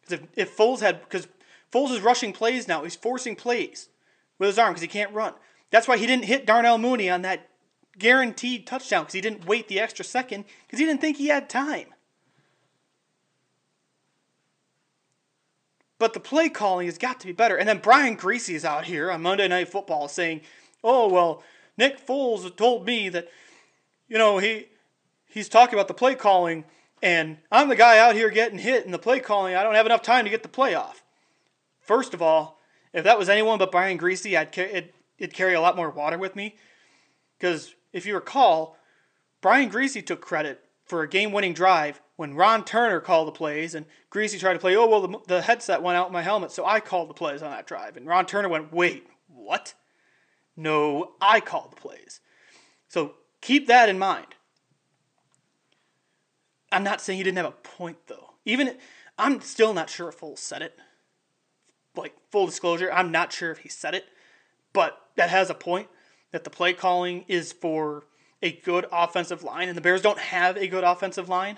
Because if, if Foles had, because Foles is rushing plays now, he's forcing plays with his arm because he can't run. That's why he didn't hit Darnell Mooney on that guaranteed touchdown because he didn't wait the extra second because he didn't think he had time. But the play calling has got to be better. And then Brian Griese is out here on Monday Night Football saying, "Oh well, Nick Foles told me that, you know, he he's talking about the play calling, and I'm the guy out here getting hit in the play calling. I don't have enough time to get the play off." First of all, if that was anyone but Brian Griese, I'd it, it'd carry a lot more water with me, because if you recall, Brian Griese took credit for a game-winning drive when Ron Turner called the plays and Griese tried to play, oh, well, the, the headset went out in my helmet, so I called the plays on that drive. And Ron Turner went, wait, what? No, I called the plays. So keep that in mind. I'm not saying he didn't have a point, though. Even, I'm still not sure if Foles said it. Like, full disclosure, I'm not sure if he said it, but that has a point that the play calling is for a good offensive line, and the Bears don't have a good offensive line.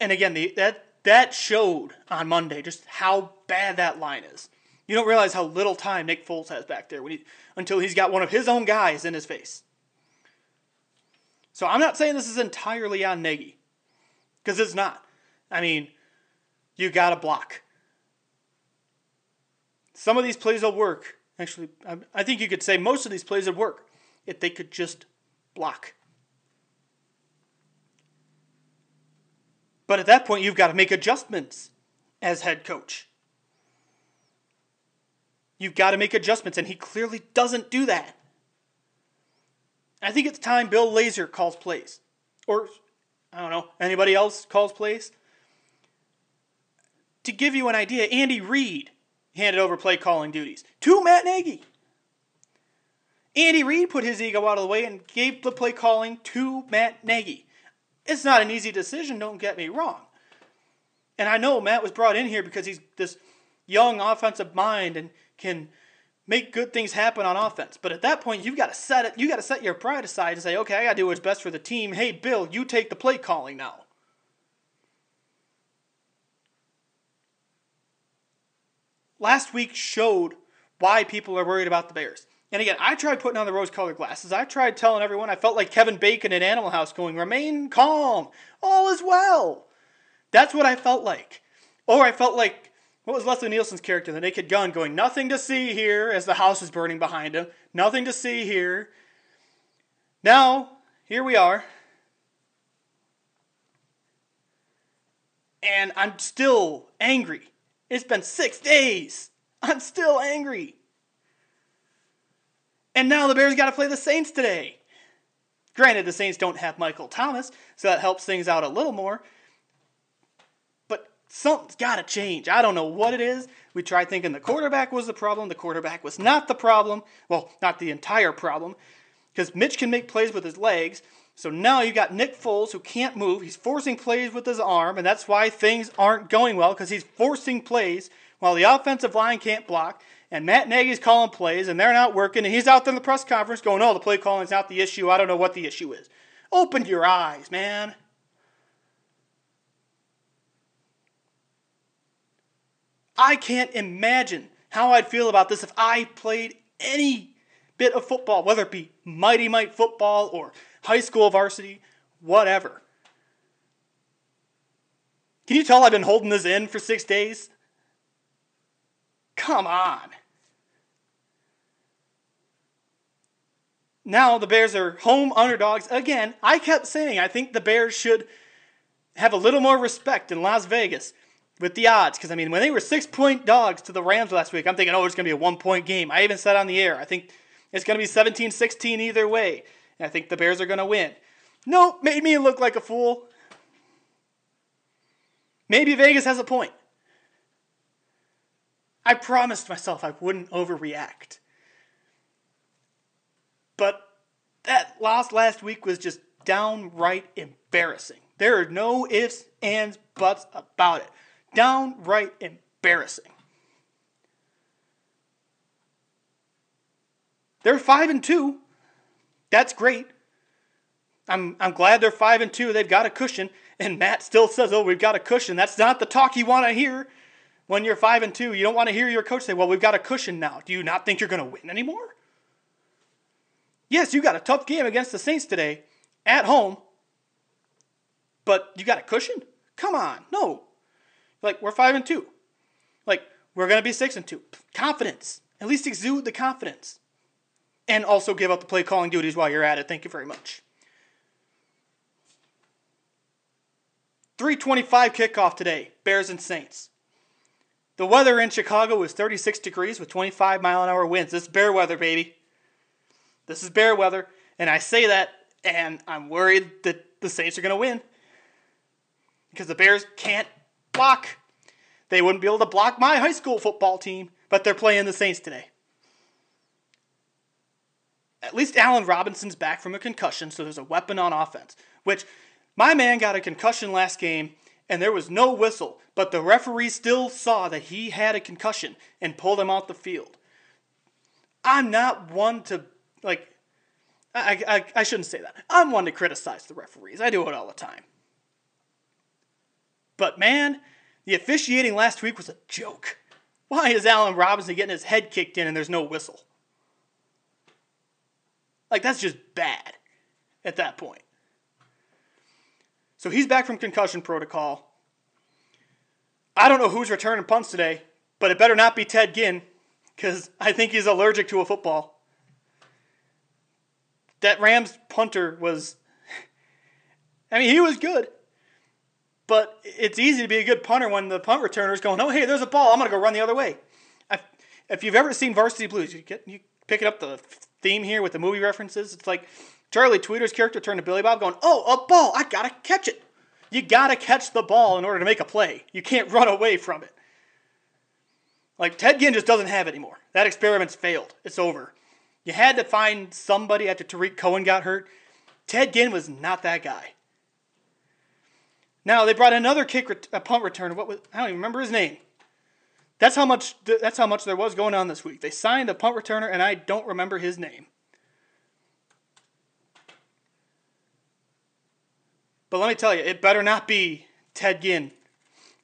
And again, the, that that showed on Monday just how bad that line is. You don't realize how little time Nick Foles has back there when he, until he's got one of his own guys in his face. So I'm not saying this is entirely on Nagy, because it's not. I mean, you got to block. Some of these plays will work. Actually, I think you could say most of these plays would work if they could just block. But at that point, you've got to make adjustments as head coach. You've got to make adjustments, and he clearly doesn't do that. I think it's time Bill Lazor calls plays. Or, I don't know, anybody else calls plays? To give you an idea, Andy Reid handed over play calling duties to Matt Nagy. Andy Reid put his ego out of the way and gave the play calling to Matt Nagy. It's not an easy decision, don't get me wrong. And I know Matt was brought in here because he's this young offensive mind and can make good things happen on offense. But at that point, you've got to set it. You got to set your pride aside and say, okay, I got to do what's best for the team. Hey, Bill, you take the play calling now. Last week showed why people are worried about the Bears. And again, I tried putting on the rose colored glasses. I tried telling everyone I felt like Kevin Bacon in Animal House going, remain calm, all is well. That's what I felt like. Or I felt like, what was Leslie Nielsen's character, the naked gun, going, nothing to see here as the house is burning behind him, nothing to see here. Now, here we are. And I'm still angry it's been six days. I'm still angry. And now the Bears got to play the Saints today. Granted, the Saints don't have Michael Thomas, so that helps things out a little more. But something's got to change. I don't know what it is. We tried thinking the quarterback was the problem. The quarterback was not the problem. Well, not the entire problem, because Mitch can make plays with his legs. So now you've got Nick Foles who can't move. He's forcing plays with his arm, and that's why things aren't going well because he's forcing plays while the offensive line can't block. And Matt Nagy's calling plays, and they're not working. And he's out there in the press conference going, "Oh, the play calling's not the issue. I don't know what the issue is." Open your eyes, man. I can't imagine how I'd feel about this if I played any bit of football, whether it be Mighty Mite football or high school varsity, whatever. Can you tell I've been holding this in for six days? Come on. Now the Bears are home underdogs again. I kept saying I think the Bears should have a little more respect in Las Vegas with the odds. Because, I mean, when they were six point dogs to the Rams last week, I'm thinking, oh, it's going to be a one point game. I even said on the air, I think it's going to be 17 16 either way. I think the Bears are going to win. Nope, made me look like a fool. Maybe Vegas has a point. I promised myself I wouldn't overreact. But that loss last week was just downright embarrassing. There are no ifs, ands, buts about it. Downright embarrassing. They're five and two. That's great. I'm I'm glad they're five and two. They've got a cushion. And Matt still says, "Oh, we've got a cushion." That's not the talk you want to hear when you're five and two. You don't want to hear your coach say, "Well, we've got a cushion now." Do you not think you're going to win anymore? Yes, you got a tough game against the Saints today at home, but you got a cushion. Come on, no. Like we're five and two. Like we're gonna be six and two. Confidence. At least exude the confidence. And also give up the play calling duties while you're at it. Thank you very much. 325 kickoff today, Bears and Saints. The weather in Chicago is 36 degrees with 25 mile an hour winds. This is bear weather, baby. This is bear weather. And I say that, and I'm worried that the Saints are going to win. Because the Bears can't block. They wouldn't be able to block my high school football team, but they're playing the Saints today. At least Allen Robinson's back from a concussion, so there's a weapon on offense. Which my man got a concussion last game, and there was no whistle, but the referee still saw that he had a concussion and pulled him off the field. I'm not one to like. I, I, I shouldn't say that. I'm one to criticize the referees. I do it all the time. But man, the officiating last week was a joke. Why is Allen Robinson getting his head kicked in and there's no whistle? Like, that's just bad at that point. So he's back from concussion protocol. I don't know who's returning punts today, but it better not be Ted Ginn, because I think he's allergic to a football. That Rams punter was. I mean, he was good. But it's easy to be a good punter when the punt returner is going, oh, hey, there's a ball. I'm going to go run the other way. If you've ever seen Varsity Blues, you get you picking up the theme here with the movie references. It's like Charlie Tweeder's character turned to Billy Bob going, oh, a ball. I got to catch it. You got to catch the ball in order to make a play. You can't run away from it. Like, Ted Ginn just doesn't have it anymore. That experiment's failed. It's over. You had to find somebody after Tarik Cohen got hurt. Ted Ginn was not that guy. Now they brought another kick, ret- a punt returner. What was? I don't even remember his name. That's how much. That's how much there was going on this week. They signed a punt returner, and I don't remember his name. But let me tell you, it better not be Ted Ginn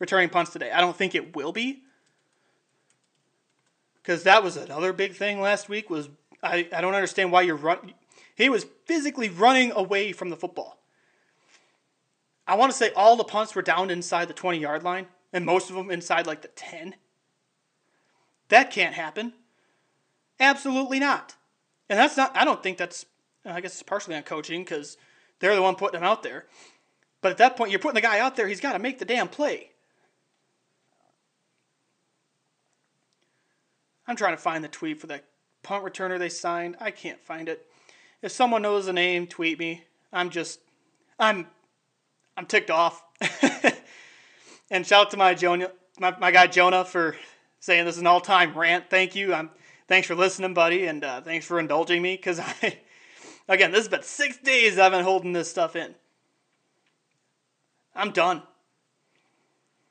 returning punts today. I don't think it will be. Because that was another big thing last week was I, I don't understand why you're run he was physically running away from the football. I want to say all the punts were down inside the 20 yard line, and most of them inside like the 10. That can't happen. Absolutely not. And that's not, I don't think that's, I guess it's partially on coaching because they're the one putting him out there. But at that point, you're putting the guy out there, he's got to make the damn play. I'm trying to find the tweet for that punt returner they signed. I can't find it. if someone knows the name, tweet me. I'm just, I'm, I'm ticked off. and shout out to my Jonah, my, my guy Jonah for saying this is an all-time rant. Thank you. I'm, thanks for listening, buddy, and uh, thanks for indulging me. Cause I, again, this has been six days I've been holding this stuff in. I'm done.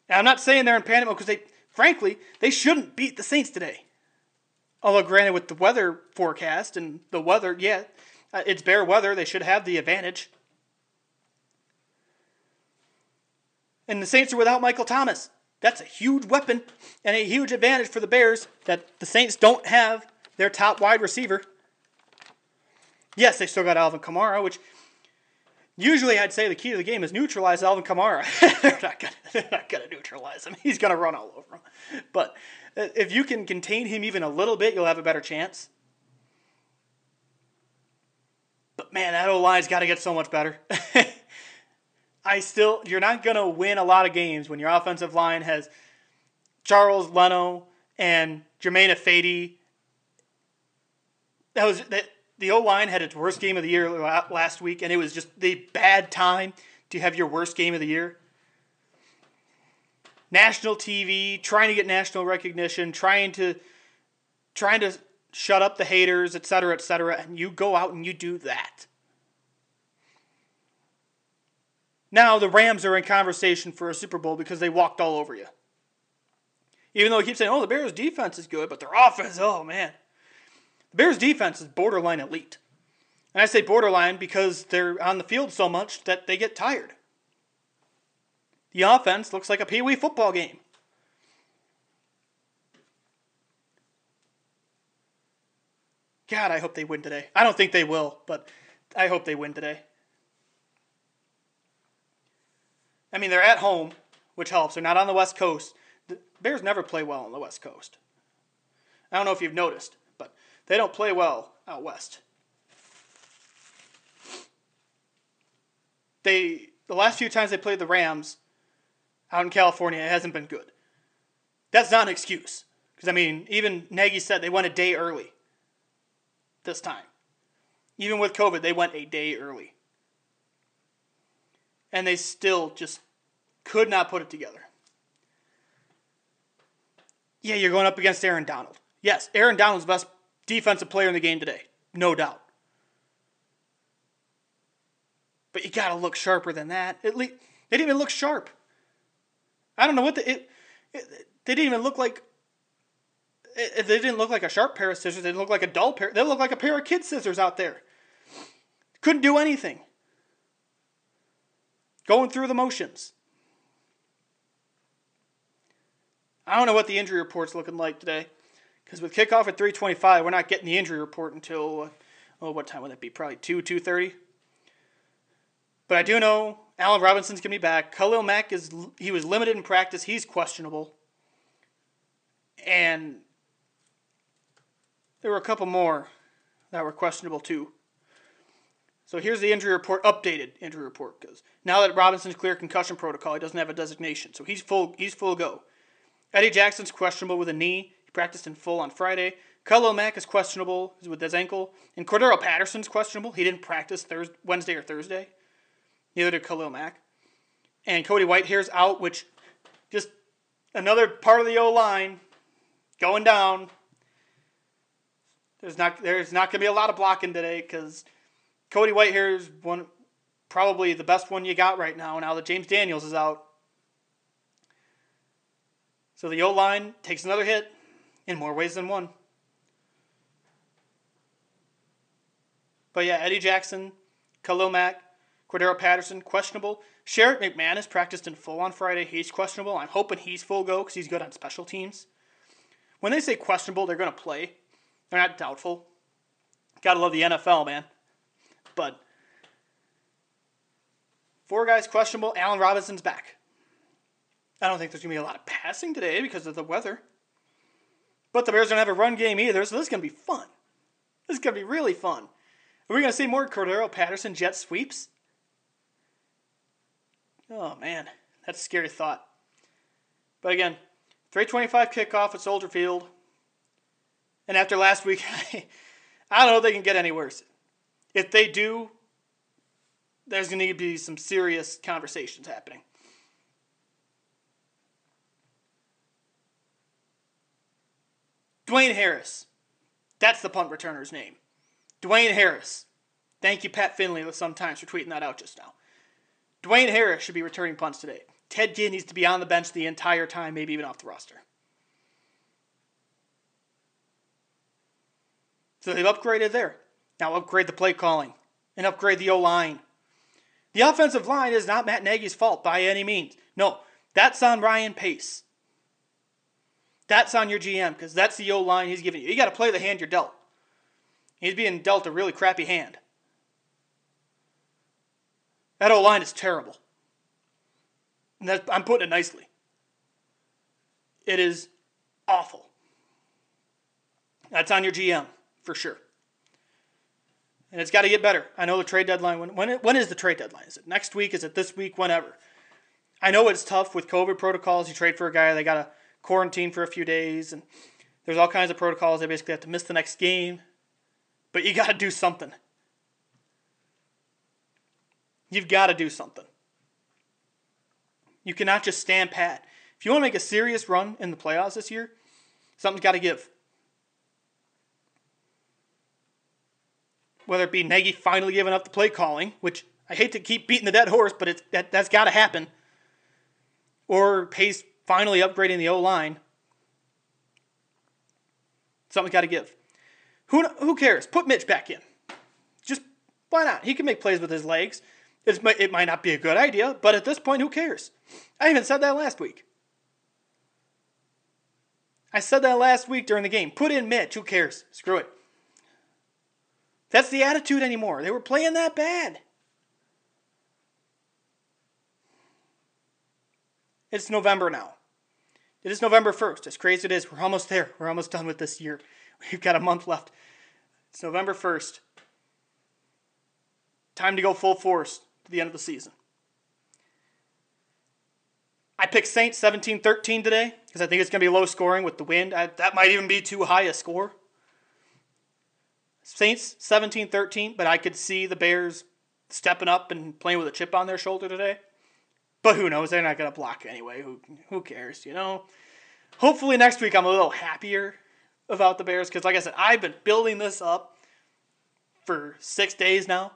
And I'm not saying they're in panic because they, frankly, they shouldn't beat the Saints today. Although, granted, with the weather forecast and the weather, yeah, uh, it's bear weather. They should have the advantage. And the Saints are without Michael Thomas. That's a huge weapon and a huge advantage for the Bears that the Saints don't have their top wide receiver. Yes, they still got Alvin Kamara, which usually I'd say the key to the game is neutralize Alvin Kamara. they're not gonna, neutralize him. He's gonna run all over him. But uh, if you can contain him even a little bit, you'll have a better chance. But man, that O line's got to get so much better. I still, you're not to win a lot of games when your offensive line has Charles Leno and Germain Ifedi. That was that the O line had its worst game of the year last week, and it was just the bad time to have your worst game of the year. National TV, trying to get national recognition, trying to trying to shut up the haters, et cetera, et cetera, and you go out and you do that. Now the Rams are in conversation for a Super Bowl because they walked all over you. Even though he keeps saying, oh, the Bears' defense is good, but their offense, oh man. The Bears' defense is borderline elite. And I say borderline because they're on the field so much that they get tired. The offense looks like a pee wee football game. God, I hope they win today. I don't think they will, but I hope they win today. I mean, they're at home, which helps. They're not on the West Coast. The Bears never play well on the West Coast. I don't know if you've noticed, but they don't play well out west. They the last few times they played the Rams out in California, it hasn't been good. That's not an excuse. Because, I mean, even Nagy said they went a day early this time. Even with COVID, they went a day early. And they still just could not put it together. Yeah, you're going up against Aaron Donald. Yes, Aaron Donald's the best defensive player in the game today. No doubt. But you got to look sharper than that. At least they didn't even look sharp. I don't know what the it, it they didn't even look like it, they didn't look like a sharp pair of scissors. They didn't look like a dull pair. They looked like a pair of kid scissors out there. Couldn't do anything. Going through the motions. I don't know what the injury report's looking like today. Because with kickoff at 325, we're not getting the injury report until, uh, oh, what time would that be? Probably 2, 2.30? But I do know Allen Robinson's to be back. Khalil Mack is he was limited in practice. He's questionable. And there were a couple more that were questionable too. So here's the injury report, updated injury report, because now that Robinson's clear concussion protocol, he doesn't have a designation, so he's full. He's full go. Eddie Jackson's questionable with a knee. He practiced in full on Friday. Khalil Mack is questionable with his ankle, and Cordarrelle Patterson's questionable. He didn't practice Thursday, Wednesday or Thursday. Neither did Khalil Mack. And Cody Whitehair's out, which just another part of the O line going down. There's not there's not gonna be a lot of blocking today because Cody Whitehair is one probably the best one you got right now. Now that James Daniels is out, so the O line takes another hit in more ways than one. But yeah, Eddie Jackson, Khalil Mack, Cordarrelle Patterson, questionable. Sherrick McManus practiced in full on Friday. He's questionable. I'm hoping he's full go because he's good on special teams. When they say questionable, they're going to play. They're not doubtful. Gotta love the NFL, man. But four guys questionable. Allen Robinson's back. I don't think there's going to be a lot of passing today because of the weather. But the Bears don't have a run game either, so this is going to be fun. This is going to be really fun. Are we going to see more Cordarrelle Patterson jet sweeps? Oh man, that's a scary thought. But again, 325 kickoff at Soldier Field. And after last week, I don't know if they can get any worse. If they do, there's going to be some serious conversations happening. Dwayne Harris. That's the punt returner's name. Dwayne Harris. Thank you, Pat Finley, Sun-Times for tweeting that out just now. Dwayne Harris should be returning punts today. Ted Ginn needs to be on the bench the entire time, maybe even off the roster. So they've upgraded there. Now upgrade the play calling and upgrade the O line. The offensive line is not Matt Nagy's fault by any means. No, that's on Ryan Pace. That's on your GM because that's the O line he's giving you. You got to play the hand you're dealt. He's being dealt a really crappy hand. That O line is terrible. I'm putting it nicely. It is awful. That's on your GM for sure. And it's got to get better. I know the trade deadline. When when, when is the trade deadline? Is it next week? Is it this week? Whenever. I know it's tough with COVID protocols. You trade for a guy, they got to quarantine for a few days, and there's all kinds of protocols. They basically have to miss the next game. But you got to do something. You've got to do something. You cannot just stand pat. If you want to make a serious run in the playoffs this year, something's got to give. Whether it be Nagy finally giving up the play calling, which I hate to keep beating the dead horse, but it's, that, that's got to happen, or Pace finally upgrading the O line, something's got to give. Who, who cares? Put Mitch back in. Just why not? He can make plays with his legs. It's, it might not be a good idea, but at this point, who cares? I even said that last week. I said that last week during the game. Put in Mitch. Who cares? Screw it. That's the attitude anymore. They were playing that bad. It's November now. It is November 1st. As crazy as it is, we're almost there. We're almost done with this year. We've got a month left. It's November 1st. Time to go full force to the end of the season. I picked Saints 17 13 today because I think it's going to be low scoring with the wind. I, that might even be too high a score. Saints 17 13, but I could see the Bears stepping up and playing with a chip on their shoulder today. But who knows? They're not going to block anyway. Who, who cares, you know? Hopefully next week I'm a little happier about the Bears because, like I said, I've been building this up for six days now.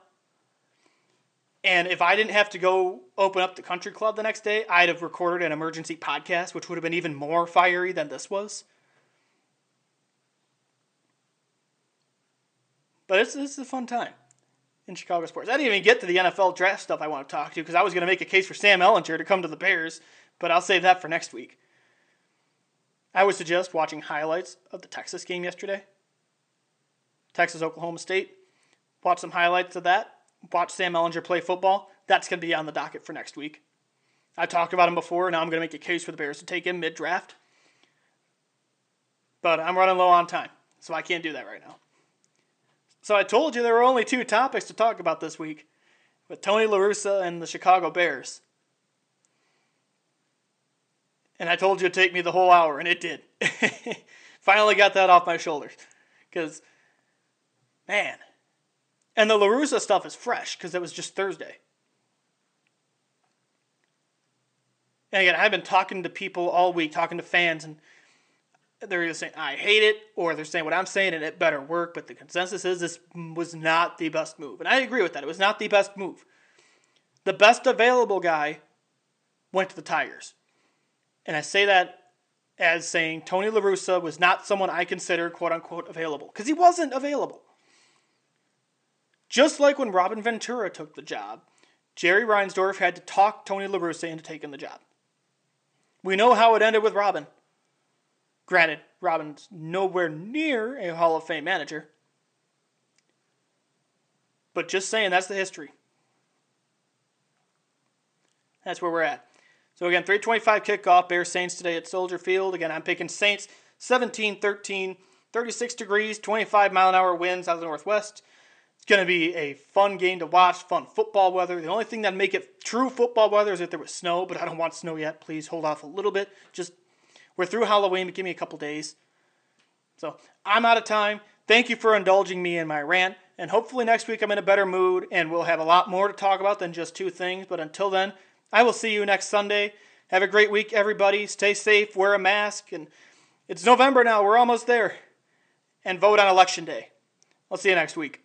And if I didn't have to go open up the country club the next day, I'd have recorded an emergency podcast, which would have been even more fiery than this was. But it's this is a fun time in Chicago sports. I didn't even get to the NFL draft stuff I want to talk to because I was going to make a case for Sam Ehlinger to come to the Bears, but I'll save that for next week. I would suggest watching highlights of the Texas game yesterday. Texas Oklahoma State. Watch some highlights of that watch Sam Ehlinger play football, that's going to be on the docket for next week. I talked about him before, now I'm going to make a case for the Bears to take him mid draft. But I'm running low on time, so I can't do that right now. So I told you there were only two topics to talk about this week with Tony La Russa and the Chicago Bears. And I told you it'd take me the whole hour, and it did. Finally got that off my shoulders. Because, man, and the La Russa stuff is fresh because it was just Thursday. And again, I've been talking to people all week, talking to fans, and they're either saying, I hate it, or they're saying what I'm saying and it better work. But the consensus is this was not the best move. And I agree with that. It was not the best move. The best available guy went to the Tigers. And I say that as saying Tony La Russa was not someone I consider quote unquote available because he wasn't available. Just like when Robin Ventura took the job, Jerry Reinsdorf had to talk Tony La Russa into taking the job. We know how it ended with Robin. Granted, Robin's nowhere near a Hall of Fame manager. But just saying, that's the history. That's where we're at. So again, 325 kickoff, Bears Saints today at Soldier Field. Again, I'm picking Saints 17 13, 36 degrees, 25 mile an hour winds out of the northwest. It's going to be a fun game to watch, fun football weather. The only thing that make it true football weather is if there was snow, but I don't want snow yet. Please hold off a little bit. Just we're through Halloween, but give me a couple days. So I'm out of time. Thank you for indulging me in my rant, and hopefully next week I'm in a better mood and we'll have a lot more to talk about than just two things. But until then, I will see you next Sunday. Have a great week, everybody. Stay safe, wear a mask, and it's November now. We're almost there. And vote on Election Day. I'll see you next week.